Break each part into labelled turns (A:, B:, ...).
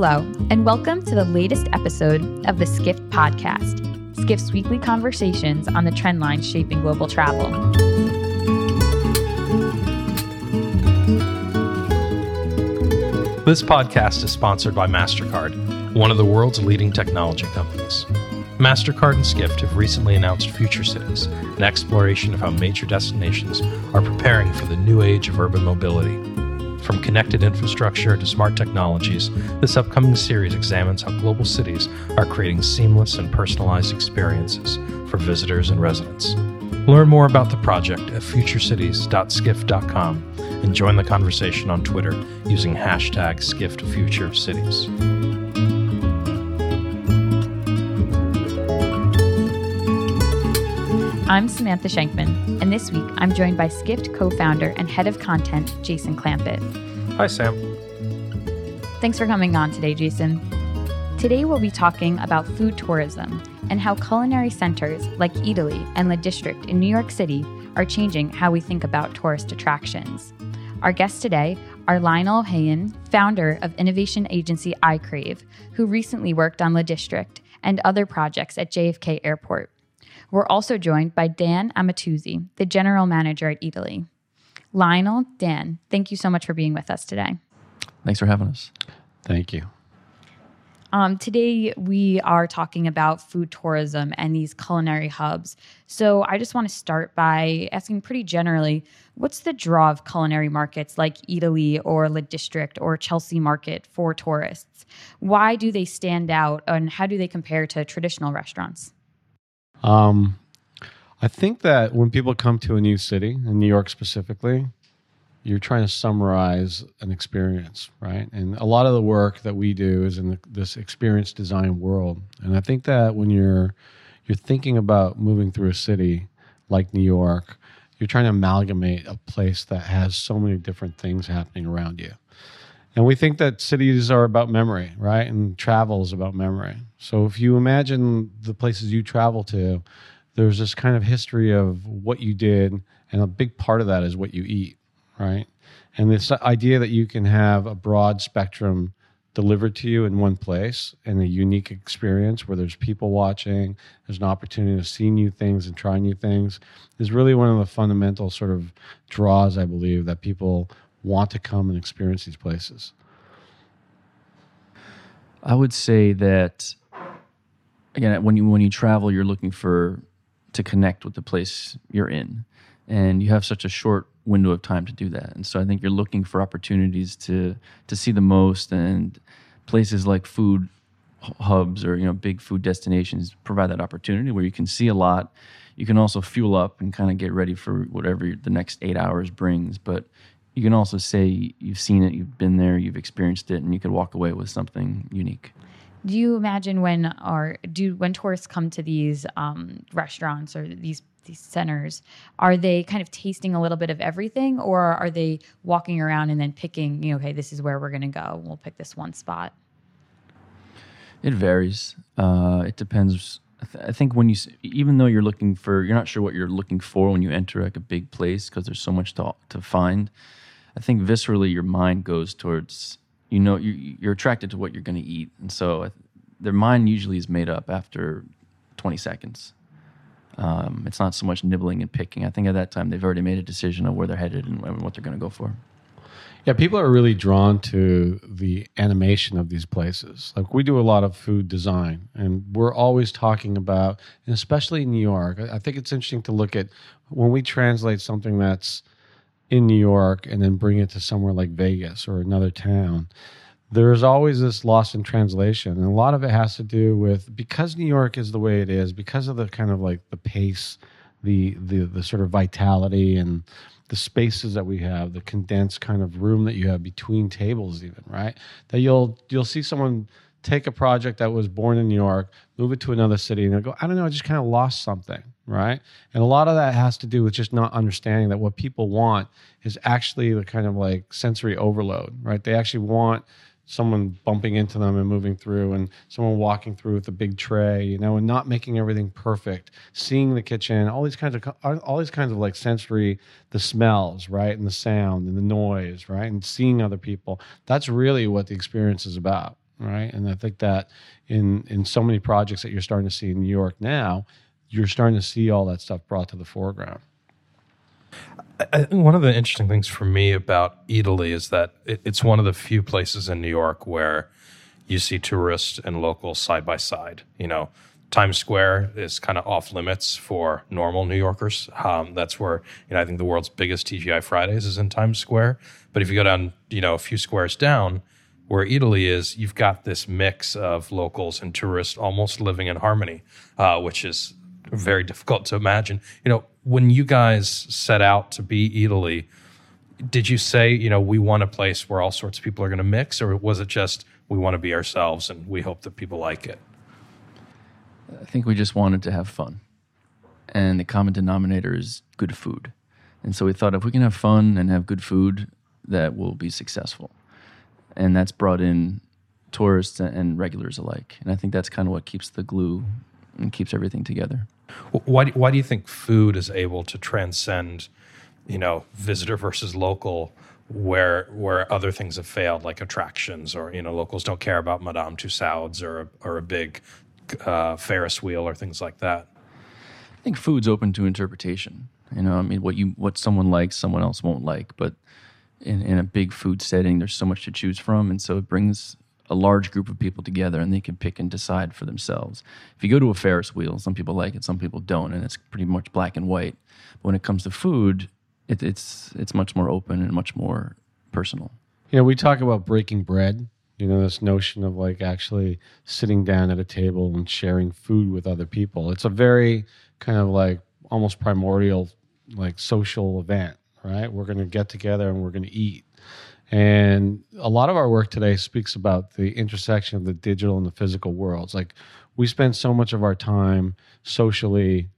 A: Hello, and welcome to the latest episode of the Skift podcast, Skift's weekly conversations on the trend lines shaping global travel.
B: This podcast is sponsored by MasterCard, one of the world's leading technology companies. MasterCard and Skift have recently announced Future Cities, an exploration of how major destinations are preparing for the new age of urban mobility. From connected infrastructure to smart technologies, this upcoming series examines how global cities are creating seamless and personalized experiences for visitors and residents. Learn more about the project at futurecities.skift.com and join the conversation on Twitter using hashtag SkiftFutureCities.
A: I'm Samantha Shankman, and this week I'm joined by Skift co founder and head of content, Jason Clampet.
B: Hi, Sam.
A: Thanks for coming on today, Jason. Today we'll be talking about food tourism and how culinary centers like Eataly and Le District in New York City are changing how we think about tourist attractions. Our guests today are Lionel Ohayon, founder of innovation agency iCrave, who recently worked on Le District and other projects at JFK Airport. We're also joined by Dan Amatuzzi, the general manager at Eataly. Lionel, Dan, thank you so much for being with us today.
C: Thanks for having us.
D: Thank you.
A: Um, today, we are talking about food tourism and these culinary hubs. So, I just want to start by asking pretty generally what's the draw of culinary markets like Eataly or Le District or Chelsea Market for tourists? Why do they stand out and how do they compare to traditional restaurants?
D: Um, I think that when people come to a new city, in New York specifically, you're trying to summarize an experience, right? And a lot of the work that we do is in the, this experience design world. And I think that when you're you're thinking about moving through a city like New York, you're trying to amalgamate a place that has so many different things happening around you. And we think that cities are about memory, right? And travel is about memory. So if you imagine the places you travel to, there's this kind of history of what you did, and a big part of that is what you eat, right? And this idea that you can have a broad spectrum delivered to you in one place and a unique experience where there's people watching, there's an opportunity to see new things and try new things is really one of the fundamental sort of draws, I believe, that people want to come and experience these places.
C: I would say that again, when you when you travel, you're looking for to connect with the place you're in, and you have such a short window of time to do that. And so I think you're looking for opportunities to to see the most, and places like food hubs or you know big food destinations provide that opportunity where you can see a lot. You can also fuel up and kind of get ready for whatever the next eight hours brings, but you can also say you've seen it, you've been there, you've experienced it, and you could walk away with something unique.
A: Do you imagine when or do when tourists come to these um, restaurants or these these centers, are they kind of tasting a little bit of everything, or are they walking around and then picking? You know, okay, this is where we're going to go. We'll pick this one spot.
C: It varies. Uh, it depends. I, th- I think when you, even though you're looking for, you're not sure what you're looking for when you enter like a big place because there's so much to to find. I think viscerally your mind goes towards you know you, you're attracted to what you're going to eat, and so their mind usually is made up after 20 seconds. Um, it's not so much nibbling and picking. I think at that time they've already made a decision of where they're headed and what they're going to go for.
D: Yeah, people are really drawn to the animation of these places. Like we do a lot of food design, and we're always talking about, and especially in New York. I think it's interesting to look at when we translate something that's in New York and then bring it to somewhere like Vegas or another town, there's always this loss in translation. And a lot of it has to do with because New York is the way it is, because of the kind of like the pace, the the the sort of vitality and the spaces that we have, the condensed kind of room that you have between tables, even right. That you'll you'll see someone take a project that was born in New York, move it to another city, and they'll go, I don't know, I just kind of lost something, right? And a lot of that has to do with just not understanding that what people want is actually the kind of like sensory overload, right? They actually want someone bumping into them and moving through and someone walking through with a big tray you know and not making everything perfect seeing the kitchen all these kinds of all these kinds of like sensory the smells right and the sound and the noise right and seeing other people that's really what the experience is about right? And I think that in in so many projects that you're starting to see in New York now, you're starting to see all that stuff brought to the foreground.
B: I think one of the interesting things for me about Eataly is that it, it's one of the few places in New York where you see tourists and locals side by side. You know, Times Square is kind of off limits for normal New Yorkers. Um, that's where you know I think the world's biggest TGI Fridays is in Times Square. But if you go down, you know, a few squares down, where Eataly is, you've got this mix of locals and tourists almost living in harmony, uh, which is very difficult to imagine. You know, when you guys set out to be Eataly, did you say, you know, we want a place where all sorts of people are going to mix, or was it just we want to be ourselves and we hope that people like it?
C: I think we just wanted to have fun. And the common denominator is good food. And so we thought if we can have fun and have good food, that will be successful. And that's brought in tourists and regulars alike. And I think that's kind of what keeps the glue and keeps everything together.
B: Why do, why do you think food is able to transcend, you know, visitor versus local, where where other things have failed, like attractions, or you know, locals don't care about Madame Tussauds or a, or a big uh, Ferris wheel or things like that.
C: I think food's open to interpretation. You know, I mean, what you what someone likes, someone else won't like. But in, in a big food setting, there's so much to choose from, and so it brings a large group of people together and they can pick and decide for themselves. If you go to a Ferris wheel, some people like it, some people don't, and it's pretty much black and white. But when it comes to food, it, it's it's much more open and much more personal.
D: You know, we talk about breaking bread. You know, this notion of like actually sitting down at a table and sharing food with other people. It's a very kind of like almost primordial, like social event, right? We're going to get together and we're going to eat and a lot of our work today speaks about the intersection of the digital and the physical worlds. Like we spend so much of our time socially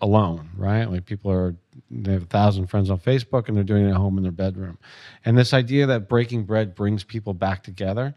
D: alone, right? Like people are they have a thousand friends on Facebook and they're doing it at home in their bedroom. And this idea that breaking bread brings people back together,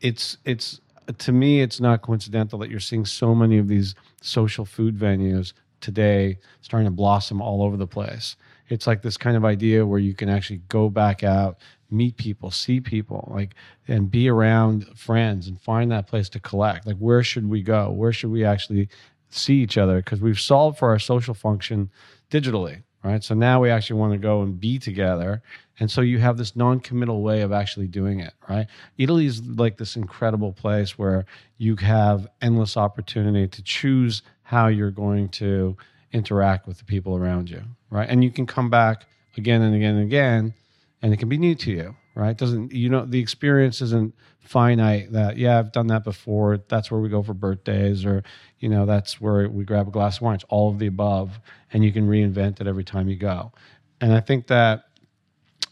D: it's it's to me it's not coincidental that you're seeing so many of these social food venues today starting to blossom all over the place. It's like this kind of idea where you can actually go back out meet people, see people, like, and be around friends and find that place to collect. Like, where should we go? Where should we actually see each other? Because we've solved for our social function digitally, right? So now we actually want to go and be together. And so you have this non committal way of actually doing it, right? Eataly is like this incredible place where you have endless opportunity to choose how you're going to interact with the people around you, right? And you can come back again and again and again and it can be new to you right? Doesn't you know the experience isn't finite that yeah i've done that before that's where we go for birthdays or you know that's where we grab a glass of wine. It's all of the above and you can reinvent it every time you go. And i think that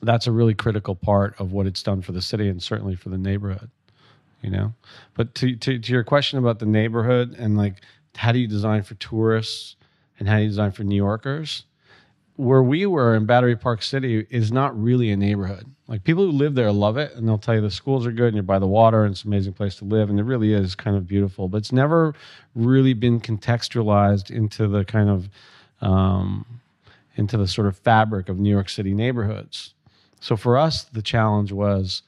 D: that's a really critical part of what it's done for the city and certainly for the neighborhood you know? But to, to, to your question about the neighborhood and like how do you design for tourists and how do you design for new yorkers where we were in Battery Park City is not really a neighborhood. Like people who live there love it and they'll tell you the schools are good and you're by the water and it's an amazing place to live and it really is kind of beautiful, but it's never really been contextualized into the kind of um, into the sort of fabric of New York City neighborhoods. So for us, the challenge was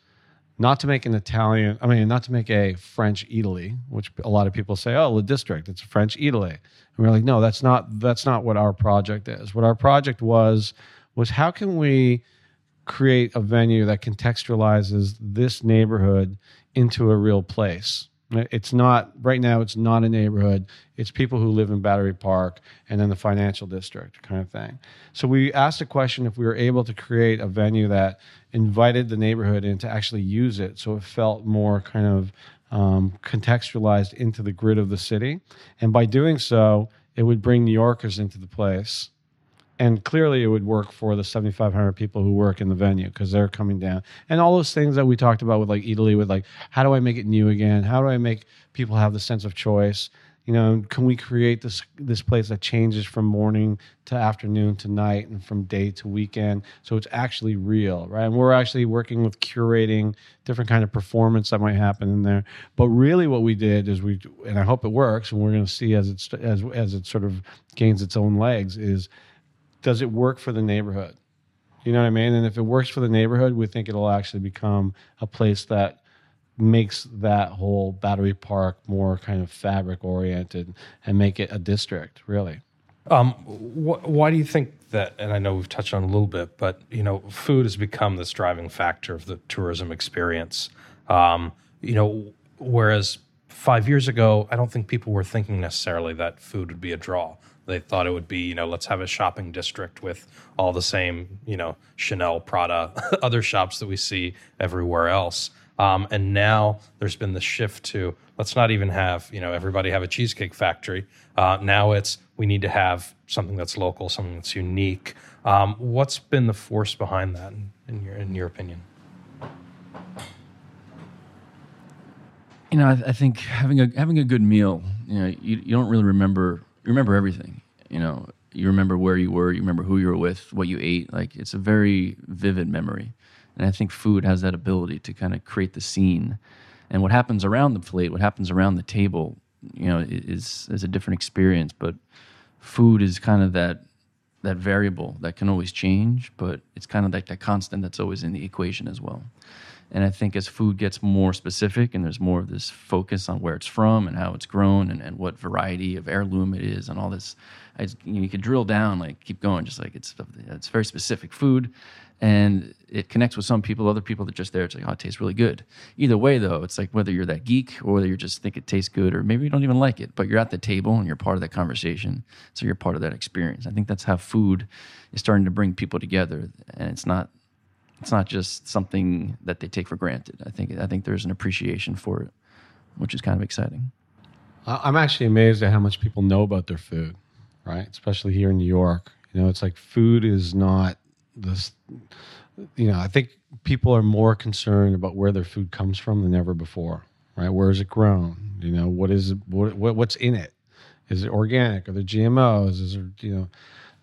D: not to make an Italian, I mean, not to make a French Eataly, which a lot of people say, oh, Le District, it's a French Eataly. And we're like, no, that's not that's not what our project is. What our project was was how can we create a venue that contextualizes this neighborhood into a real place it's not right now. It's not a neighborhood. It's people who live in Battery Park and then the financial district kind of thing. So we asked a question if we were able to create a venue that invited the neighborhood in to actually use it, so it felt more kind of um, contextualized into the grid of the city, and by doing so, it would bring New Yorkers into the place and clearly it would work for the 7500 people who work in the venue because they're coming down. And all those things that we talked about with like Eataly with like how do i make it new again? How do i make people have the sense of choice? You know can we create this this place that changes from morning to afternoon to night and from day to weekend? So it's actually real right? And we're actually working with curating different kind of performance that might happen in there. But really what we did is we and i hope it works and we're going to see as it's as as it sort of gains its own legs is does it work for the neighborhood? You know what I mean? And if it works for the neighborhood, we think it'll actually become a place that makes that whole battery park more kind of fabric oriented and make it a district really
B: Um, wh- why do you think that? And I know we've touched on a little bit, but you know, food has become this driving factor of the tourism experience. Um, you know, whereas five years ago, I don't think people were thinking necessarily that food would be a draw. They thought it would be, you know, let's have a shopping district with all the same, you know, Chanel, Prada, other shops that we see everywhere else. Um, and now there's been the shift to let's not even have you know everybody have a cheesecake factory. Uh, now it's we need to have something that's local, something that's unique. Um, what's been the force behind that, in, in your in your opinion?
C: You know, I, I think having a having a good meal, you know, you, you don't really remember you remember everything. You know, you remember where you were, you remember who you were with, what you ate. Like it's a very vivid memory, and I think food has that ability to kind of create the scene. And what happens around the plate, what happens around the table, you know, is is a different experience. But food is kind of that that variable that can always change, but it's kind of like that constant that's always in the equation as well. And I think as food gets more specific and there's more of this focus on where it's from and how it's grown and, and what variety of heirloom it is and all this, you, know, you could drill down, like keep going, just like it's it's very specific food, and it connects with some people. Other people that just there, it's like oh, it tastes really good. Either way, though, it's like whether you're that geek or whether you just think it tastes good or maybe you don't even like it, but you're at the table and you're part of that conversation, so you're part of that experience. I think that's how food is starting to bring people together, and it's not it's not just something that they take for granted. I think I think there's an appreciation for it, which is kind of exciting.
D: I'm actually amazed at how much people know about their food, right? Especially here in New York. You know, it's like food is not this. You know, I think people are more concerned about where their food comes from than ever before, right? Where is it grown? You know, what is what, what what's in it? Is it organic? Are there GMOs? Is there you know?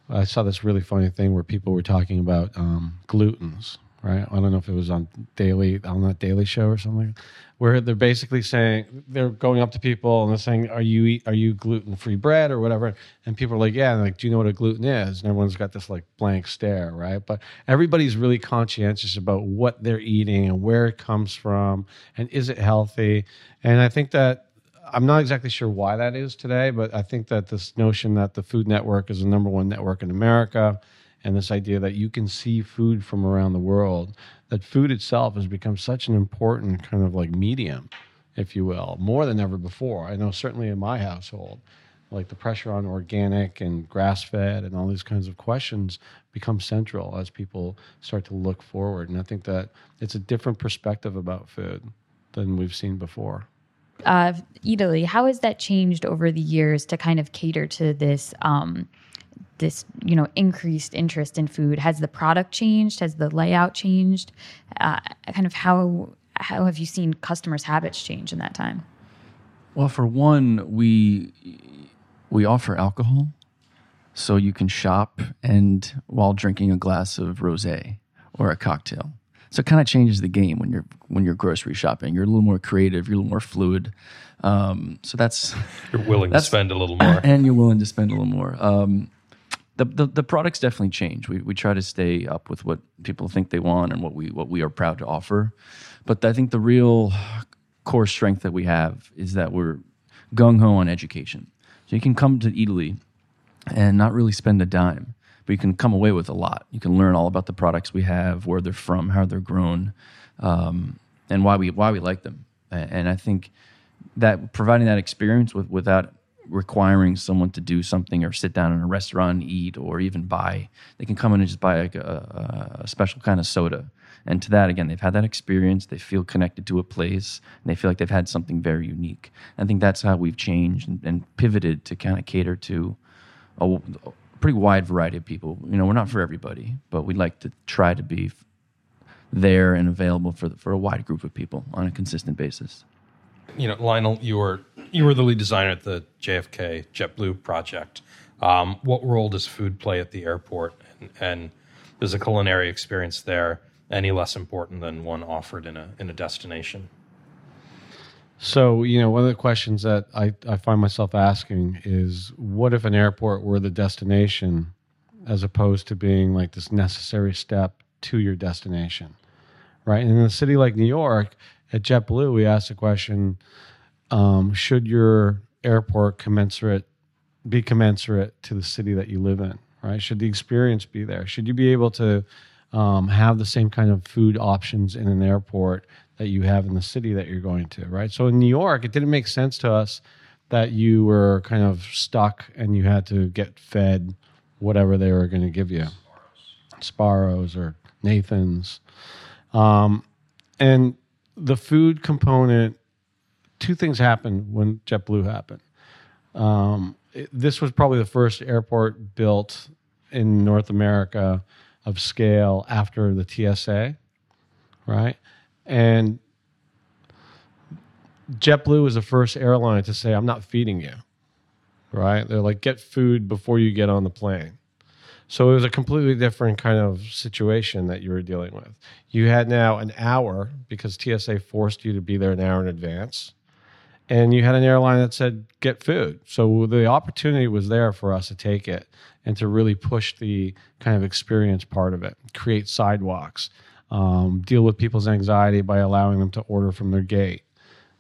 D: I saw this really funny thing where people were talking about um, glutens, right? I don't know if it was on Daily on that Daily Show or something, where they're basically saying they're going up to people and they're saying, "Are you eat, are you gluten free bread or whatever?" And people are like, "Yeah." And like, "Do you know what a gluten is?" And everyone's got this like blank stare, right? But everybody's really conscientious about what they're eating and where it comes from and is it healthy. And I think that I'm not exactly sure why that is today, but I think that this notion that the Food Network is the number one network in America, and this idea that you can see food from around the world, that food itself has become such an important kind of like medium, if you will, more than ever before. I know certainly in my household, like the pressure on organic and grass fed and all these kinds of questions become central as people start to look forward. And I think that it's a different perspective about food than we've seen before.
A: uh, Eataly, how has that changed over the years to kind of cater to this, um, this you know increased interest in food? Has the product changed? Has the layout changed? Uh, kind of how how have you seen customers' habits change in that time?
C: Well, for one, we we offer alcohol, so you can shop and while drinking a glass of rosé or a cocktail. So it kind of changes the game when you're when you're grocery shopping. You're a little more creative. You're a little more fluid. Um, so that's
B: You're willing to spend a little more.
C: and you're willing to spend a little more. Um, the, the the products definitely change. We we try to stay up with what people think they want and what we what we are proud to offer. But I think the real core strength that we have is that we're gung ho on education. So you can come to Eataly and not really spend a dime, but you can come away with a lot. You can learn all about the products we have, where they're from, how they're grown, um, and why we why we like them. And I think that providing that experience with, without requiring someone to do something or sit down in a restaurant and eat or even buy, they can come in and just buy like a, a, special kind of soda. And to that, again, they've had that experience. They feel connected to a place, and they feel like they've had something very unique. I think that's how we've changed and, and pivoted to kind of cater to a, a pretty wide variety of people. You know, we're not for everybody, but we like to try to be there and available for the, for a wide group of people on a consistent basis.
B: you know, Lionel, you were you were the lead designer at the JFK JetBlue project. Um, what role does food play at the airport, and, and is a culinary experience there any less important than one offered in a in a destination?
D: So, you know, one of the questions that I, I find myself asking is what if an airport were the destination as opposed to being like this necessary step to your destination? Right. And in a city like New York, at JetBlue, we asked the question: um, Should your airport commensurate be commensurate to the city that you live in? Right? Should the experience be there? Should you be able to um, have the same kind of food options in an airport that you have in the city that you're going to? Right? So in New York, it didn't make sense to us that you were kind of stuck and you had to get fed whatever they were going to give you, Sbarro's or Nathan's, um, and the food component. Two things happened when JetBlue happened. Um, it- this was probably the first airport built in North America of scale after the TSA, right? And JetBlue was the first airline to say, "I'm not feeding you." Right? They're like, "Get food before you get on the plane." So it was a completely different kind of situation that you were dealing with. You had now an hour because TSA forced you to be there an hour in advance. And you had an airline that said, get food. So the opportunity was there for us to take it and to really push the kind of experience part of it, create sidewalks, um, deal with people's anxiety by allowing them to order from their gate,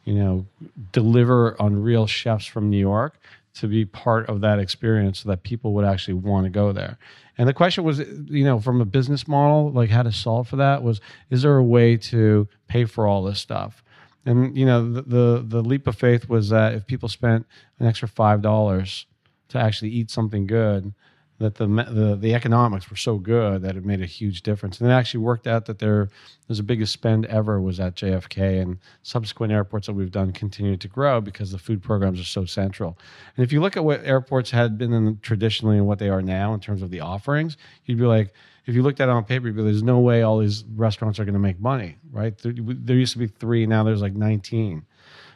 D: you know, deliver on real chefs from New York to be part of that experience so that people would actually want to go there. And the question was, you know, from a business model, like how to solve for that was, is there a way to pay for all this stuff? And you know, the the, the leap of faith was that if people spent an extra five dollars to actually eat something good, that the, the the economics were so good that it made a huge difference. And it actually worked out that there was the biggest spend ever was at JFK, and subsequent airports that we've done continue to grow because the food programs are so central. And if you look at what airports had been in traditionally and what they are now in terms of the offerings, you'd be like, if you looked at it on paper, you'd be like, there's no way all these restaurants are going to make money, right? There, there used to be three, now there's like 19.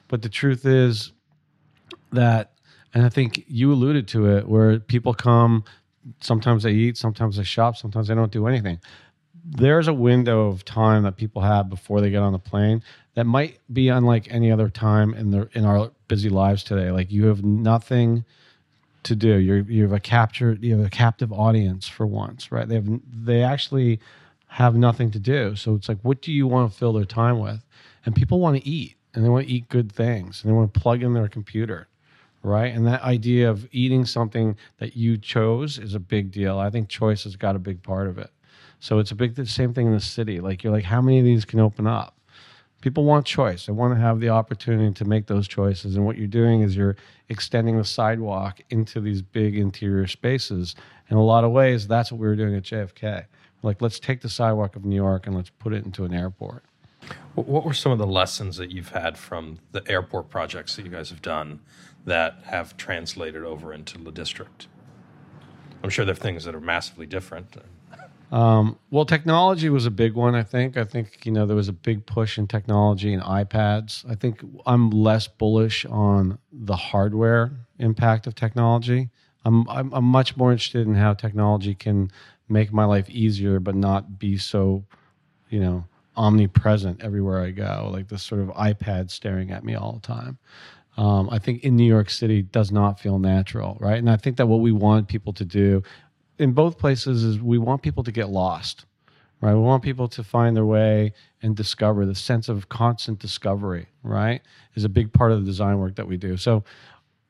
D: But the truth is that, and I think you alluded to it, where people come, sometimes they eat, sometimes they shop, sometimes they don't do anything. There's a window of time that people have before they get on the plane that might be unlike any other time in the in our busy lives today. Like you have nothing to do. You're you have a captured you have a captive audience for once, right? They have they actually have nothing to do. So it's like, what do you want to fill their time with? And people want to eat, and they want to eat good things, and they want to plug in their computer, right? And that idea of eating something that you chose is a big deal. I think choice has got a big part of it. So it's a big the same thing in the city. Like you're like, how many of these can open up? People want choice. They want to have the opportunity to make those choices. And what you're doing is you're extending the sidewalk into these big interior spaces. In a lot of ways, that's what we were doing at JFK. Like, let's take the sidewalk of New York and let's put it into an airport.
B: What were some of the lessons that you've had from the airport projects that you guys have done that have translated over into the district? I'm sure there are things that are massively different.
D: Um, well, technology was a big one. I think. I think you know there was a big push in technology and iPads. I think I'm less bullish on the hardware impact of technology. I'm I'm, I'm much more interested in how technology can make my life easier, but not be so, you know, omnipresent everywhere I go. Like this sort of iPad staring at me all the time. Um, I think in New York City does not feel natural, right? And I think that what we want people to do in both places is we want people to get lost, right? We want people to find their way and discover the sense of constant discovery, right? Is a big part of the design work that we do. So,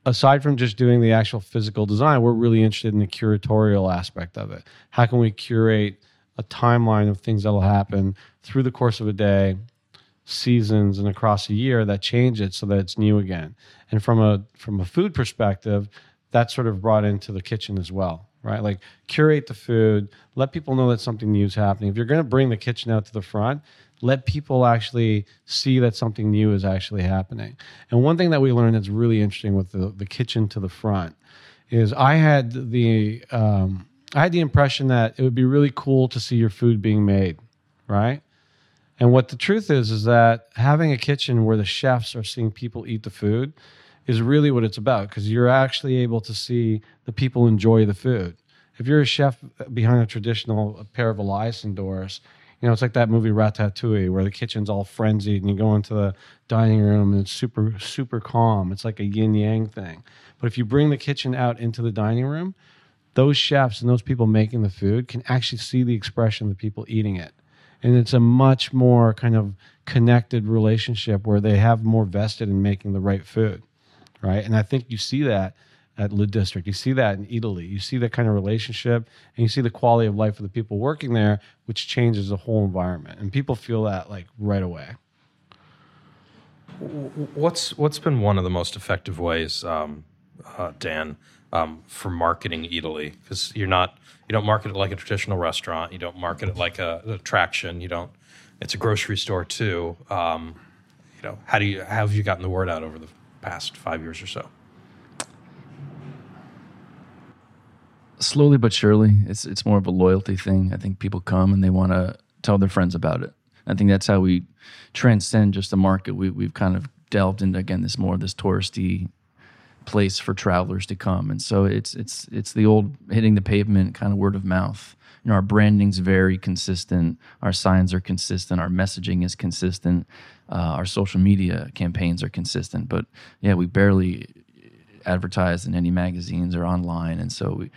D: aside from just doing the actual physical design, we're really interested in the curatorial aspect of it. How can we curate a timeline of things that will happen through the course of a day, seasons, and across a year that change it so that it's new again? And from a from a food perspective, that's sort of brought into the kitchen as well right? Like curate the food, let people know that something new is happening. If you're going to bring the kitchen out to the front, let people actually see that something new is actually happening. And one thing that we learned that's really interesting with the, the kitchen to the front is I had the um, I had the impression that it would be really cool to see your food being made, right? And what the truth is is that having a kitchen where the chefs are seeing people eat the food is really what it's about because you're actually able to see the people enjoy the food. If you're a chef behind a traditional pair of Eliason doors, you know, it's like that movie Ratatouille where the kitchen's all frenzied and you go into the dining room and it's super, super calm. It's like a yin yang thing. But if you bring the kitchen out into the dining room, those chefs and those people making the food can actually see the expression of the people eating it. And it's a much more kind of connected relationship where they have more vested in making the right food, right? And I think you see that at Le District. You see that in Eataly. You see that kind of relationship, and you see the quality of life of the people working there, which changes the whole environment. And people feel that like right away.
B: What's what's been one of the most effective ways, um, uh, Dan, um, for marketing Eataly? Because you're not you don't market it like a traditional restaurant. You don't market it like a, an attraction. You don't. It's a grocery store too. Um, you know, how do you how have you gotten the word out over the past five years or so?
C: slowly but surely it's it's more of a loyalty thing i think people come and they want to tell their friends about it i think that's how we transcend just the market we, we've kind of delved into again this more this touristy place for travelers to come. And so it's it's it's the old hitting the pavement kind of word of mouth. You know our branding's very consistent. Our signs are consistent. Our messaging is consistent. Uh, our social media campaigns are consistent. But yeah we barely advertise in any magazines or online. And so we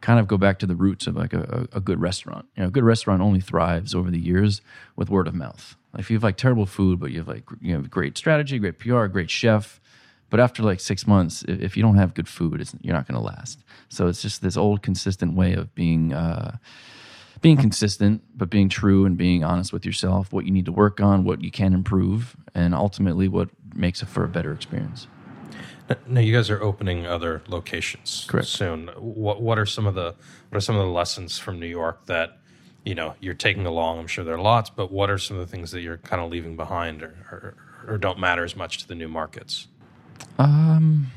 C: kind of go back to the roots of like a, a, good restaurant. You know, a good restaurant only thrives over the years with word of mouth. Like if you have like terrible food, but you have like you know great strategy, great PR, great chef, but after like six months, if you don't have good food, you're not going to last. So it's just this old consistent way of being. Uh, being consistent, but being true and being honest with yourself, what you need to work on, what you can improve, and ultimately what makes it for a better experience.
B: Now you guys are opening other locations
C: Correct.
B: soon. What what are some of the what are some of the lessons from New York that you know you're taking along? I'm sure there are lots, but what are some of the things that you're kind of leaving behind or or, or don't matter as much to the new markets?
C: Um,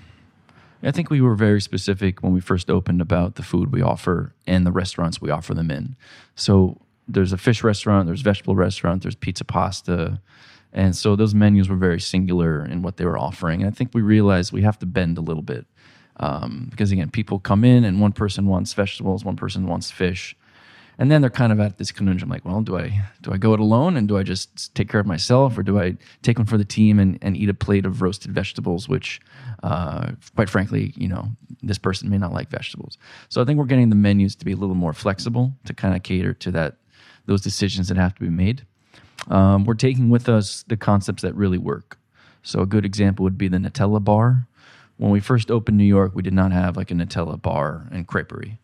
C: I think we were very specific when we first opened about the food we offer and the restaurants we offer them in. So there's a fish restaurant, there's vegetable restaurant, there's pizza pasta and so those menus were very singular in what they were offering. And I think we realized we have to bend a little bit um, because, again, people come in and one person wants vegetables, one person wants fish. And then they're kind of at this conundrum like, well, do I do I go it alone and do I just take care of myself or do I take one for the team and, and eat a plate of roasted vegetables, which, uh, quite frankly, you know, this person may not like vegetables. So I think we're getting the menus to be a little more flexible to kind of cater to that those decisions that have to be made um, we're taking with us the concepts that really work. So a good example would be the Nutella bar. When we first opened New York, we did not have like a Nutella bar and creperie.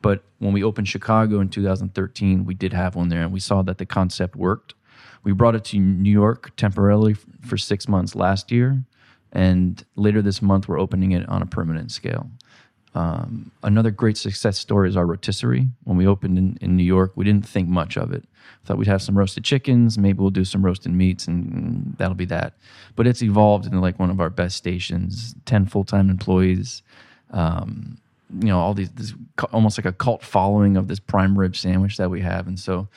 C: But when we opened Chicago in 2013, we did have one there, and we saw that the concept worked. We brought it to New York temporarily for six months last year, and later this month, we're opening it on a permanent scale. Um, another great success story is our rotisserie. When we opened in, in New York, we didn't think much of it. Thought we'd have some roasted chickens, maybe we'll do some roasted meats, and, that'll be that. But it's evolved into like one of our best stations. Ten full time employees. Um, you know, all these this, almost like a cult following of this prime rib sandwich that we have, and so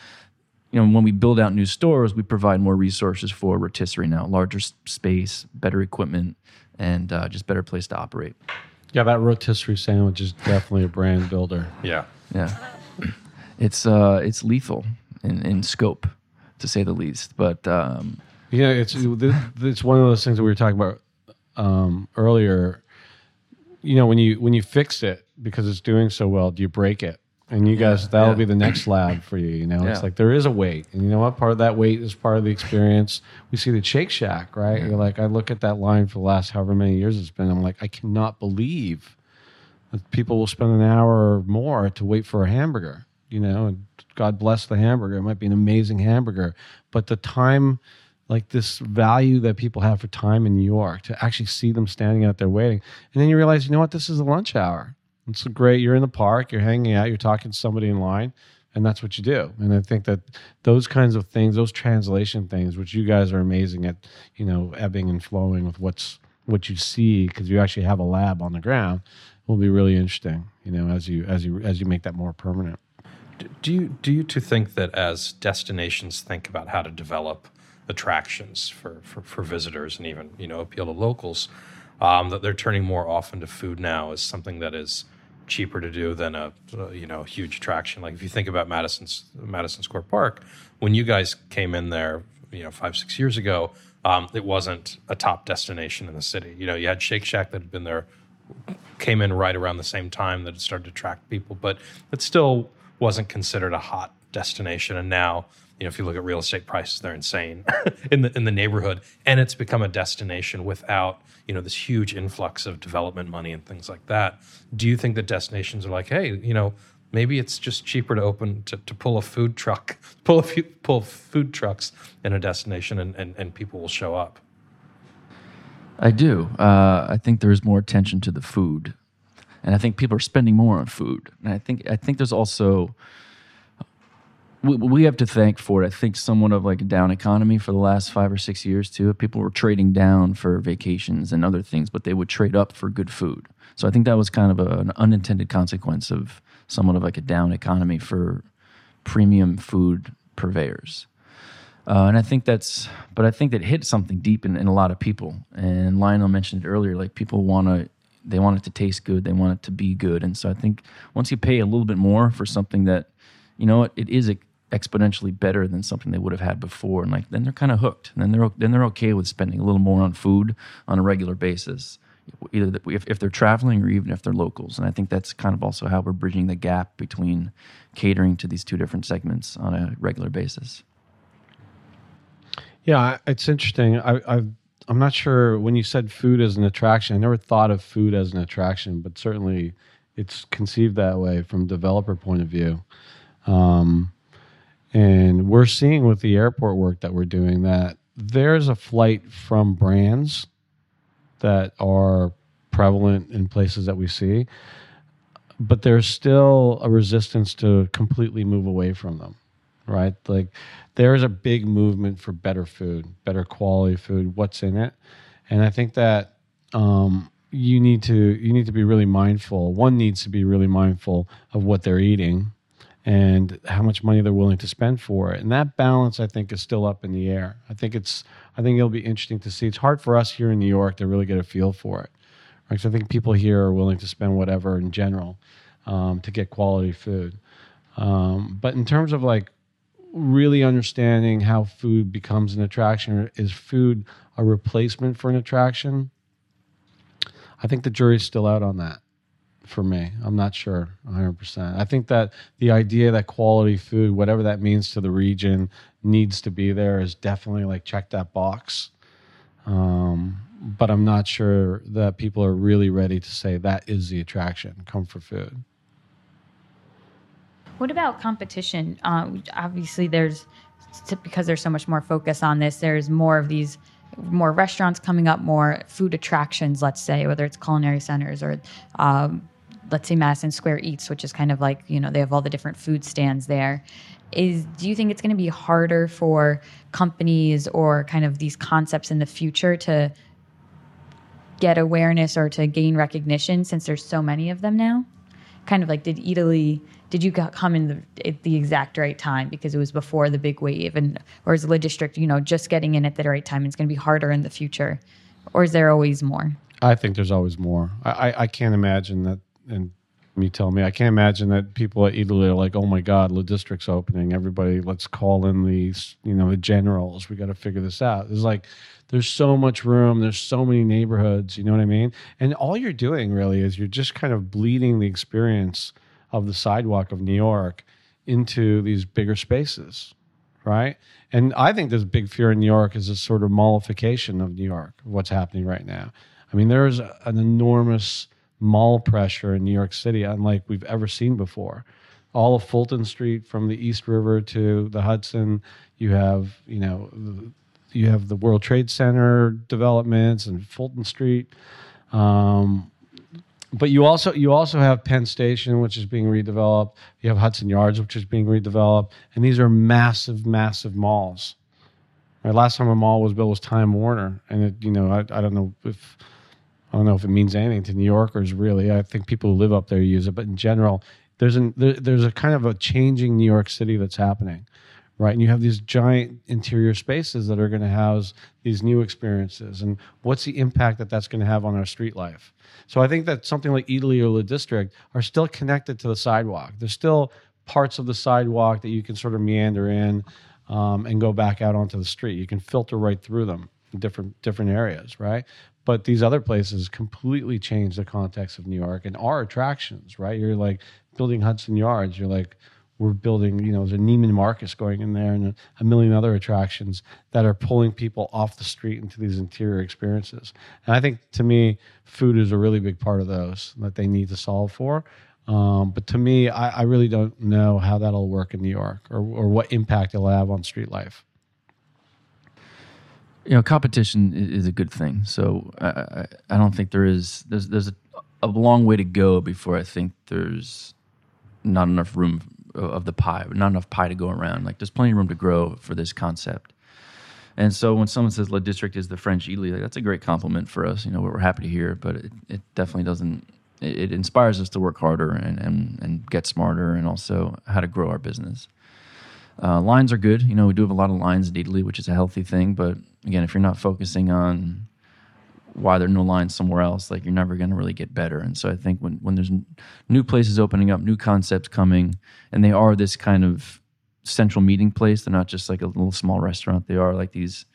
C: you know, when we build out new stores, we provide more resources for rotisserie now, larger space, better equipment, and uh, just better place to operate.
D: Yeah, that rotisserie sandwich is definitely a brand builder.
B: Yeah,
C: yeah, it's uh, it's lethal in, in scope, to say the least. But um,
D: yeah, it's it's one of those things that we were talking about um, earlier. You know, when you when you fix it because it's doing so well, do you break it? And you guys, that'll yeah. be the next lab for you. You know, yeah. it's like there is a weight, and you know what? Part of that weight is part of the experience. We see the Shake Shack, right? You're like, I look at that line for the last however many years it's been. I'm like, I cannot believe that people will spend an hour or more to wait for a hamburger. You know, and God bless the hamburger. It might be an amazing hamburger, but the time, like this value that people have for time in New York, to actually see them standing out there waiting, and then you realize, you know what? This is a lunch hour it's great. You're in the park, you're hanging out, you're talking to somebody in line, and that's what you do. And I think that those kinds of things, those translation things, which you guys are amazing at, you know, ebbing and flowing with what's what you see because you actually have a lab on the ground, will be really interesting. You know, as you as you as you make that more permanent.
B: Do you do you two think that as destinations think about how to develop attractions for, for, for visitors and even you know appeal to locals, um, that they're turning more often to food now as something that is cheaper to do than a you know huge attraction. Like if you think about Madison's Madison Square Park, when you guys came in there, you know five six years ago, um, it wasn't a top destination in the city. You know, you had Shake Shack that had been there, came in right around the same time that it started to attract people, but it still wasn't considered a hot destination. And now You know, if you look at real estate prices, they're insane in the in the neighborhood, and it's become a destination without you know this huge influx of development money and things like that. Do you think that destinations are like, hey, you know, maybe it's just cheaper to open to, to pull a food truck, pull a few, pull food trucks in a destination, and, and, and people will show up.
C: I do. Uh, I think there's more attention to the food, and I think people are spending more on food. And I think I think there's also we, we have to thank for it. I think somewhat of like a down economy for the last five or six years too. People were trading down for vacations and other things, but they would trade up for good food. So I think that was kind of a, an unintended consequence of somewhat of like a down economy for premium food purveyors. Uh, and I think that's, but I think that hit something deep in, in a lot of people. And Lionel mentioned it earlier, like people want to, they want it to taste good, they want it to be good. And so I think once you pay a little bit more for something that, you know, it, it is exponentially better than something they would have had before, and like then they're kind of hooked. And then they're then they're okay with spending a little more on food on a regular basis either if, if they're traveling or even if they're locals. And I think that's kind of also how we're bridging the gap between catering to these two different segments on a regular basis.
D: Yeah, it's interesting. I, I've I'm not sure when you said food as an attraction. I never thought of food as an attraction, but certainly it's conceived that way from developer point of view. Um, and we're seeing with the airport work that we're doing that there's a flight from brands that are prevalent in places that we see, but there's still a resistance to completely move away from them, right? Like there's a big movement for better food, better quality food, what's in it. And I think that um, you need to you need to be really mindful. One needs to be really mindful of what they're eating and how much money they're willing to spend for it. And that balance, I think, is still up in the air. I think it's, I think it'll be interesting to see. It's hard for us here in New York to really get a feel for it, right? So I think people here are willing to spend whatever in general um, to get quality food. Um, but in terms of like really understanding how food becomes an attraction, is food a replacement for an attraction? I think the jury's still out on that for me. I'm not sure 100%. I think that the idea that quality food, whatever that means to the region, needs to be there is definitely like check that box. Um, but I'm not sure that people are really ready to say that is the attraction, comfort food.
A: What about competition? Uh, obviously, there's because there's so much more focus on this. There's more of these more restaurants coming up, more food attractions, let's say, whether it's culinary centers or um, let's say Madison Square Eats, which is kind of like, you know, they have all the different food stands there. Is do you think it's going to be harder for companies or kind of these concepts in the future to get awareness or to gain recognition since there's so many of them now? Kind of like did Eataly did you come in the, at the exact right time because it was before the big wave and or is Le District, you know, just getting in at the right time it's going to be harder in the future or is there always more?
D: I think there's always more. I, I can't imagine that and me tell me, I can't imagine that people at Eataly are like, "Oh my God, the district's opening! Everybody, let's call in these, you know, the generals. We got to figure this out." It's like there's so much room. There's so many neighborhoods. You know what I mean? And all you're doing really is you're just kind of bleeding the experience of the sidewalk of New York into these bigger spaces, right? And I think there's a big fear in New York is this sort of mollification of New York, what's happening right now. I mean, there is an enormous mall pressure in New York City unlike we've ever seen before. All of Fulton Street from the East River to the Hudson, you have, you know, you have the World Trade Center developments and Fulton Street. Um, but you also you also have Penn Station, which is being redeveloped. You have Hudson Yards, which is being redeveloped, and these are massive, massive malls. Right, last time a mall was built was Time Warner, and it, you know I, I don't know if I don't know if it means anything to New Yorkers really. I think people who live up there use it, but in general, there's an there, there's a kind of a changing New York City that's happening, right? And you have these giant interior spaces that are going to house these new experiences, and what's the impact that that's going to have on our street life? So I think that something like Eataly or the District are still connected to the sidewalk. There's still parts of the sidewalk that you can sort of meander in um, and go back out onto the street. You can filter right through them different different areas, right? but these other places completely change the context of New York and our attractions, right? You're like building Hudson Yards. You're like, we're building, you know, there's a Neiman Marcus going in there and a, million other attractions that are pulling people off the street into these interior experiences. And I think to me, food is a really big part of those that they need to solve for. Um, but to me, I, I, really don't know how that'll work in New York or, or what impact it'll have on street life.
C: You know, competition is a good thing. So I, I don't think there is there's there's a, a long way to go before I think there's not enough room of the pie, not enough pie to go around. Like there's plenty of room to grow for this concept. And so when someone says Le District is the French like, that's a great compliment for us. You know, we're happy to hear, but it, it definitely doesn't. It, it inspires us to work harder and, and and get smarter, and also how to grow our business. Uh, lines are good. You know, we do have a lot of lines in Eataly, which is a healthy thing. But again, if you're not focusing on why there are no lines somewhere else, like you're never going to really get better. And so I think when, when there's new places opening up, new concepts coming, and they are this kind of central meeting place, they're not just like a little small restaurant. They are like these,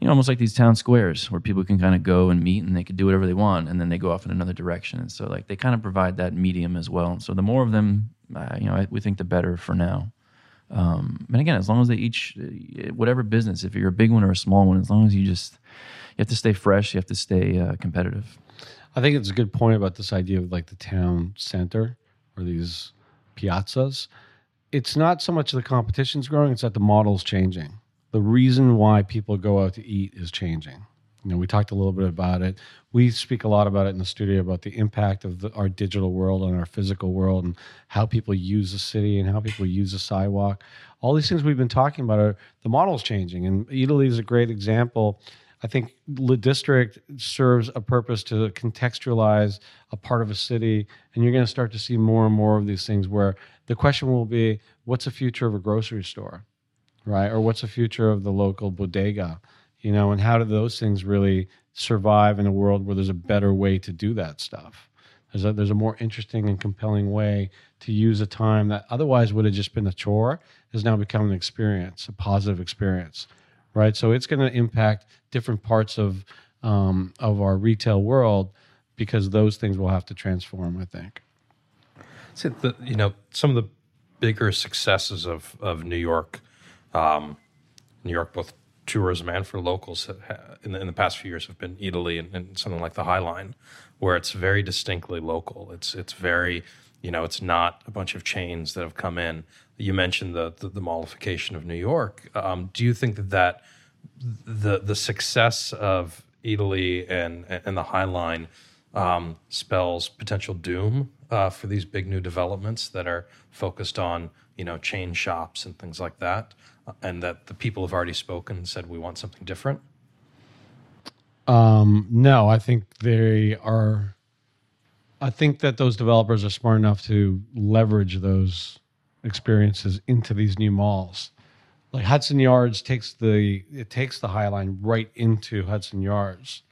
C: you know, almost like these town squares where people can kind of go and meet and they can do whatever they want, and then they go off in another direction. And so like they kind of provide that medium as well. And so the more of them, uh, you know, I, we think the better for now. Um, and again, as long as they each, whatever business, if you're a big one or a small one, as long as you just you have to stay fresh. You have to stay uh, competitive.
D: I think it's a good point about this idea of like the town center or these piazzas. It's not so much the competition's growing; it's that the model's changing. The reason why people go out to eat is changing. You know, we talked a little bit about it. We speak a lot about it in the studio about the impact of the, our digital world on our physical world and how people use the city and how people use the sidewalk. All these things we've been talking about are the model's changing, and Eataly is a great example I think the district serves a purpose to contextualize a part of a city, and you're going to start to see more and more of these things where the question will be, what's the future of a grocery store, right? Or what's the future of the local bodega, you know? And how do those things really survive in a world where there's a better way to do that stuff? There's a, there's a more interesting and compelling way to use a time that otherwise would have just been a chore has now become an experience, a positive experience right? So it's going to impact different parts of um, of our retail world because those things will have to transform. I think.
B: So the, you know some of the bigger successes of of New York, um, New York both tourism and for locals in the, in the past few years have been Eataly and, and something like the High Line, where it's very distinctly local. It's it's very you know it's not a bunch of chains that have come in you mentioned the the, the mallification of New York. Um, do you think that that the the success of Eataly and and the High Line um, spells potential doom uh, for these big new developments that are focused on you know chain shops and things like that, and that the people have already spoken and said we want something different?
D: Um, no, I think they are. I think that those developers are smart enough to leverage those experiences into these new malls. Like Hudson Yards takes the it takes the High Line right into Hudson Yards,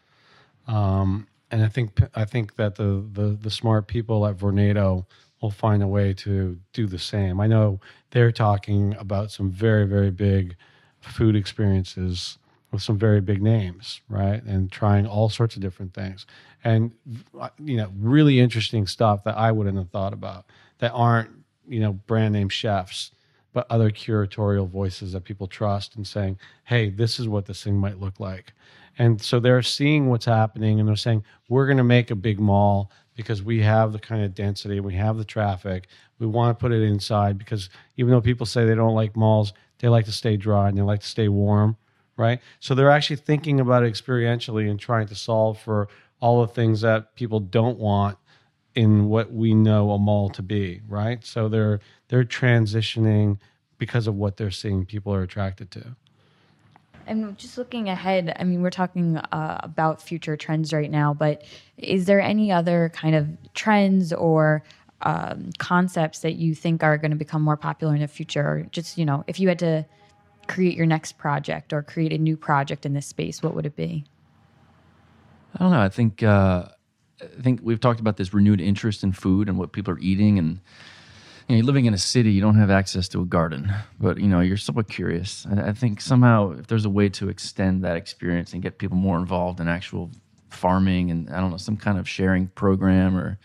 D: um, and I think I think that the, the the smart people at Vornado will find a way to do the same. I know they're talking about some very very big food experiences with some very big names, right? And trying all sorts of different things, and uh, you know, really interesting stuff that I wouldn't have thought about that aren't you know brand name chefs but other curatorial voices that people trust and saying hey this is what this thing might look like and so they're seeing what's happening and they're saying we're going to make a big mall because we have the kind of density we have the traffic we want to put it inside because even though people say they don't like malls they like to stay dry and they like to stay warm right so they're actually thinking about it experientially and trying to solve for all the things that people don't want in what we know a mall to be, right? So they're they're transitioning because of what they're seeing people are attracted to.
A: And just looking ahead, I mean, we're talking uh, about future trends right now, but is there any other kind of trends or um, concepts that you think are going to become more popular in the future? Or just, you know, if you had to create your next project or create a new project in this space, what would it be?
C: I don't know. I think uh, I think we've talked about this renewed interest in food and what people are eating, and you know, living in a city, you don't have access to a garden, but you know, you're somewhat curious. I, I think somehow, if there's a way to extend that experience and get people more involved in actual farming and I don't know, some kind of sharing program or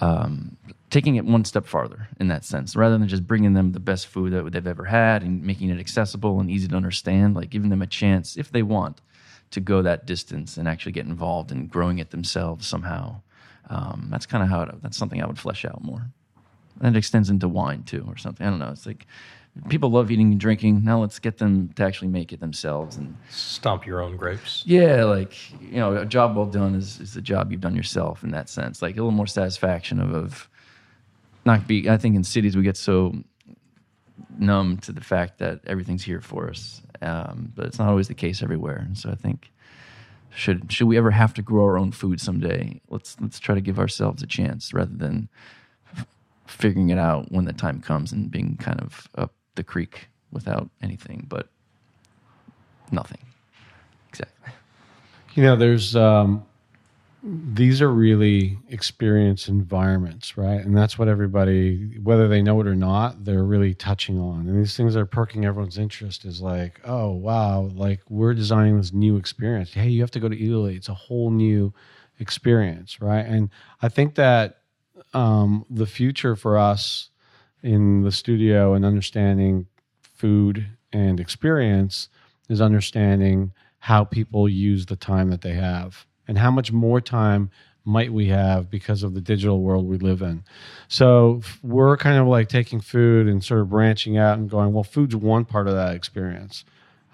C: um, taking it one step farther in that sense, rather than just bringing them the best food that they've ever had and making it accessible and easy to understand, like giving them a chance if they want to go that distance and actually get involved in growing it themselves somehow. Um, that's kind of how it, that's something I would flesh out more. And it extends into wine too, or something. I don't know. It's like people love eating and drinking. Now let's get them to actually make it themselves. And
B: Stomp your own grapes.
C: yeah, like you know, a job well done is is the job you've done yourself in that sense. Like a little more satisfaction of, of not be. I think in cities we get so numb to the fact that everything's here for us, um, but it's not always the case everywhere. And so I think should should we ever have to grow our own food someday, let's let's try to give ourselves a chance rather than figuring it out when the time comes and being kind of up the creek without anything but nothing. Exactly.
D: You know, there's um, these are really experience environments, right? And that's what everybody, whether they know it or not, they're really touching on. And these things are perking everyone's interest. Is like, oh wow, like we're designing this new experience. Hey, you have to go to Eataly. It's a whole new experience, right? And I think that um, the future for us in the studio and understanding food and experience is understanding how people use the time that they have and how much more time might we have because of the digital world we live in. So we're kind of like taking food and sort of branching out and going, well, food's one part of that experience.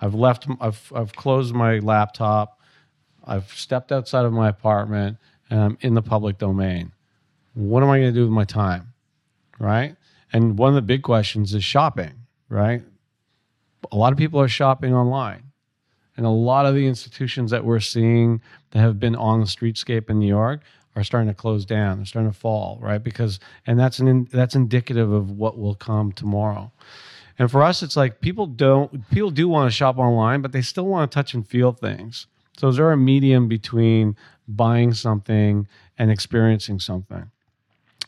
D: I've left, I've, I've closed my laptop, I've stepped outside of my apartment, and I'm in the public domain. What am I going to do with my time? Right? And one of the big questions is shopping, right? A lot of people are shopping online. And a lot of the institutions that we're seeing that have been on the streetscape in New York are starting to close down. They're starting to fall, right? Because and that's an that's indicative of what will come tomorrow. And for us, it's like people don't people do want to shop online, but they still want to touch and feel things. So is there a medium between buying something and experiencing something?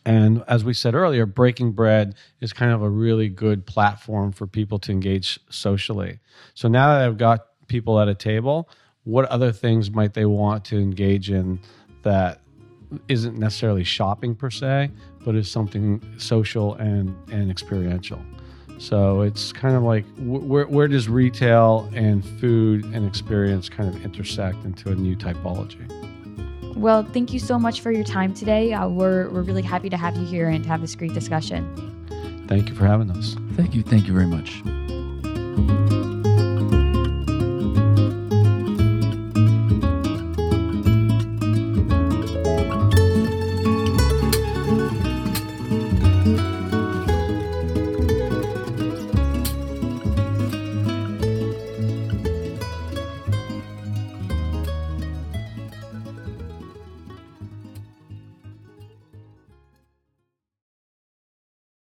D: And as we said earlier, Breaking Bread is kind of a really good platform for people to engage socially. So now that I've got people at a table, what other things might they want to engage in that isn't necessarily shopping per se, but is something social and, and experiential? So it's kind of like where, where does retail and food and experience kind of intersect into a new typology?
A: Well, thank you so much for your time today. Uh, we're, we're really happy to have you here and to have this great discussion.
D: Thank you for having us.
C: Thank you. Thank you very much.